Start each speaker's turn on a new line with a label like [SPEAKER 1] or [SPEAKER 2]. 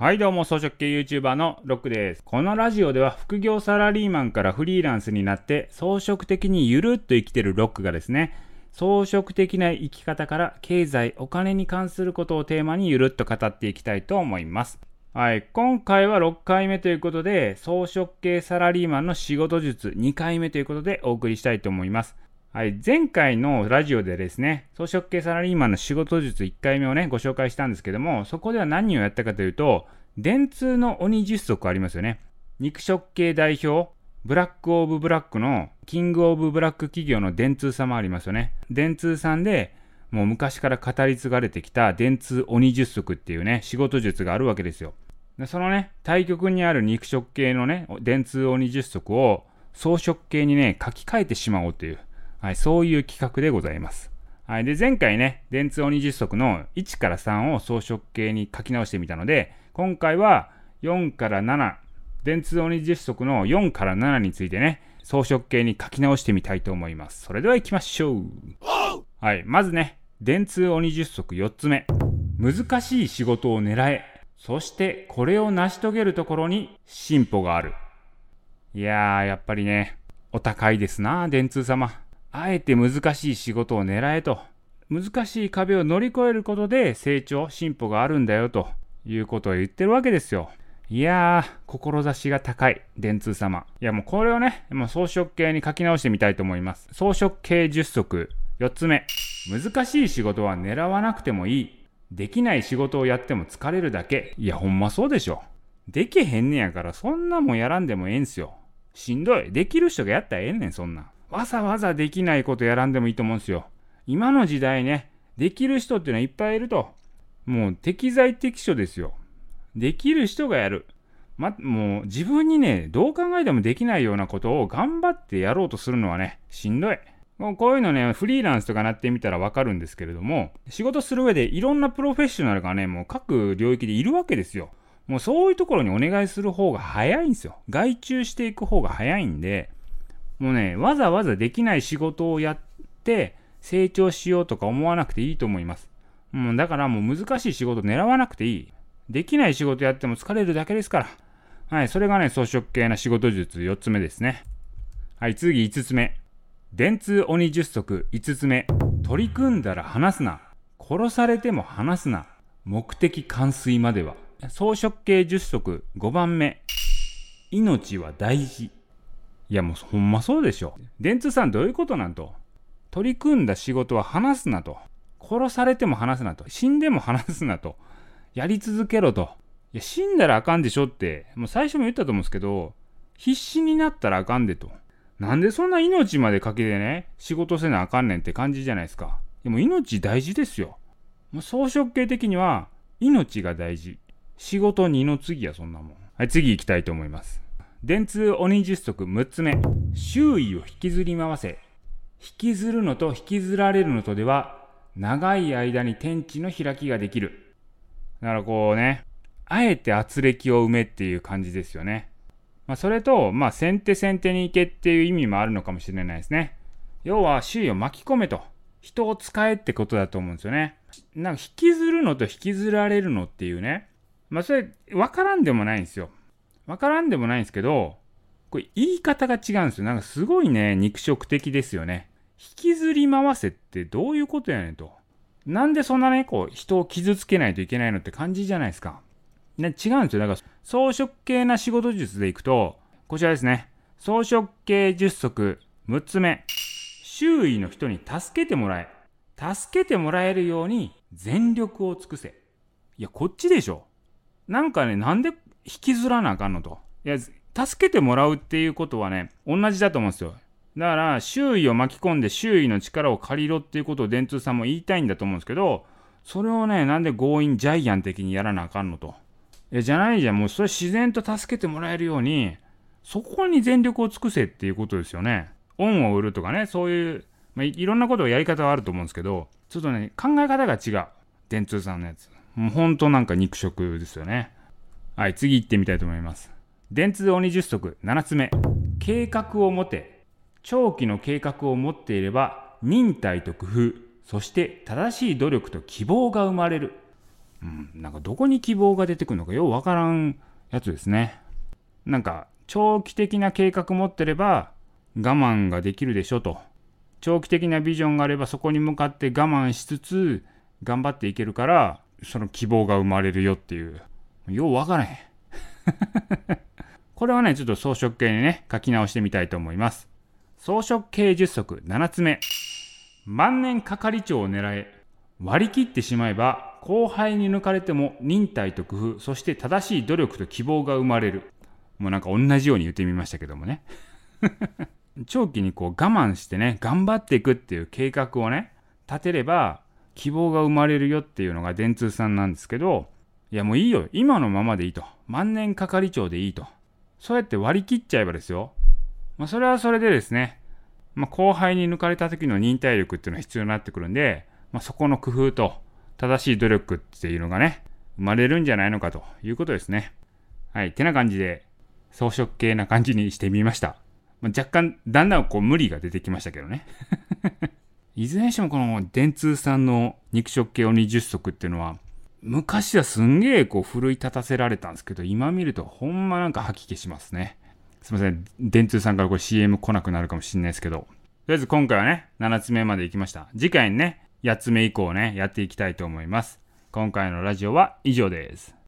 [SPEAKER 1] はいどうも、装飾系 YouTuber のロックです。このラジオでは副業サラリーマンからフリーランスになって装飾的にゆるっと生きてるロックがですね、装飾的な生き方から経済、お金に関することをテーマにゆるっと語っていきたいと思います。はい、今回は6回目ということで、装飾系サラリーマンの仕事術2回目ということでお送りしたいと思います。はい、前回のラジオでですね、装飾系サラリーマンの仕事術1回目をね、ご紹介したんですけども、そこでは何をやったかというと、電通の鬼10足ありますよね。肉食系代表、ブラックオブブラックのキングオブブラック企業の電通さんもありますよね。電通さんで、もう昔から語り継がれてきた電通鬼10足っていうね、仕事術があるわけですよ。でそのね、対極にある肉食系のね、電通鬼10足を装飾系にね、書き換えてしまおうという、はい、そういう企画でございます。はい。で、前回ね、電通鬼十足の1から3を装飾系に書き直してみたので、今回は4から7、電通鬼十足の4から7についてね、装飾系に書き直してみたいと思います。それでは行きましょう。はい。まずね、電通鬼十足4つ目。難しい仕事を狙え。そしてこれを成し遂げるところに進歩がある。いやー、やっぱりね、お高いですな、電通様。あえて難しい仕事を狙えと。難しい壁を乗り越えることで成長、進歩があるんだよということを言ってるわけですよ。いやー、志が高い、電通様。いやもうこれをね、もう装飾系に書き直してみたいと思います。装飾系10足。4つ目。難しい仕事は狙わなくてもいい。できない仕事をやっても疲れるだけ。いや、ほんまそうでしょ。できへんねやから、そんなもんやらんでもええんすよ。しんどい。できる人がやったらええねん、そんな。わざわざできないことやらんでもいいと思うんですよ。今の時代ね、できる人っていうのはいっぱいいると。もう適材適所ですよ。できる人がやる。ま、もう自分にね、どう考えてもできないようなことを頑張ってやろうとするのはね、しんどい。もうこういうのね、フリーランスとかなってみたらわかるんですけれども、仕事する上でいろんなプロフェッショナルがね、もう各領域でいるわけですよ。もうそういうところにお願いする方が早いんですよ。外注していく方が早いんで、もうね、わざわざできない仕事をやって成長しようとか思わなくていいと思います。もうだからもう難しい仕事狙わなくていい。できない仕事やっても疲れるだけですから。はい、それがね、装飾系な仕事術4つ目ですね。はい、次5つ目。電通鬼十足5つ目。取り組んだら話すな。殺されても話すな。目的完遂までは。装飾系10足5番目。命は大事。いやもうほんまそうでしょ。電通さんどういうことなんと。取り組んだ仕事は話すなと。殺されても話すなと。死んでも話すなと。やり続けろと。いや、死んだらあかんでしょって、もう最初も言ったと思うんですけど、必死になったらあかんでと。なんでそんな命までかけてね、仕事せなあかんねんって感じじゃないですか。でも命大事ですよ。もう装飾系的には、命が大事。仕事二の次や、そんなもん。はい、次行きたいと思います。電通鬼十足6つ目。周囲を引きずり回せ。引きずるのと引きずられるのとでは、長い間に天地の開きができる。だからこうね、あえて圧力を埋めっていう感じですよね。まあ、それと、まあ、先手先手に行けっていう意味もあるのかもしれないですね。要は、周囲を巻き込めと。人を使えってことだと思うんですよね。なんか、引きずるのと引きずられるのっていうね。まあ、それ、わからんでもないんですよ。わからんでもないんですけど、これ言い方が違うんですよ。なんかすごいね、肉食的ですよね。引きずり回せってどういうことやねんと。なんでそんなね、こう、人を傷つけないといけないのって感じじゃないですか。ね、違うんですよ。だから、装飾系な仕事術でいくと、こちらですね。装飾系10足6つ目。周囲の人に助けてもらえ。助けてもらえるように全力を尽くせ。いや、こっちでしょ。なんかね、なんで引きずらなあかんのと。いや、助けてもらうっていうことはね、同じだと思うんですよ。だから、周囲を巻き込んで周囲の力を借りろっていうことを電通さんも言いたいんだと思うんですけど、それをね、なんで強引ジャイアン的にやらなあかんのと。いや、じゃないじゃん。もうそれ自然と助けてもらえるように、そこに全力を尽くせっていうことですよね。恩を売るとかね、そういう、まあ、いろんなことをやり方はあると思うんですけど、ちょっとね、考え方が違う。電通さんのやつ。もうほんとなんか肉食ですよね。はい、次行ってみたいと思います。電通鬼十足7つ目。計画を持て。長期の計画を持っていれば、忍耐と工夫、そして正しい努力と希望が生まれる。うん、なんかどこに希望が出てくるのかようわからんやつですね。なんか長期的な計画持ってれば我慢ができるでしょと。長期的なビジョンがあればそこに向かって我慢しつつ頑張っていけるからその希望が生まれるよっていう。ようわからへん。これはね、ちょっと装飾系にね、書き直してみたいと思います。装飾系10則7つ目。万年係長を狙え。割り切ってしまえば、後輩に抜かれても忍耐と工夫、そして正しい努力と希望が生まれる。もうなんか同じように言ってみましたけどもね。長期にこう我慢してね、頑張っていくっていう計画をね、立てれば希望が生まれるよっていうのが電通さんなんですけど、いやもういいよ。今のままでいいと。万年係長でいいと。そうやって割り切っちゃえばですよ。まあそれはそれでですね、まあ後輩に抜かれた時の忍耐力っていうのは必要になってくるんで、まあそこの工夫と正しい努力っていうのがね、生まれるんじゃないのかということですね。はい。てな感じで、装飾系な感じにしてみました。まあ、若干、だんだんこう無理が出てきましたけどね。いずれにしてもこの電通さんの肉食系鬼10足っていうのは、昔はすんげえこう奮い立たせられたんですけど、今見るとほんまなんか吐き気しますね。すいません。電通さんからこれ CM 来なくなるかもしんないですけど。とりあえず今回はね、7つ目まで行きました。次回にね、8つ目以降ね、やっていきたいと思います。今回のラジオは以上です。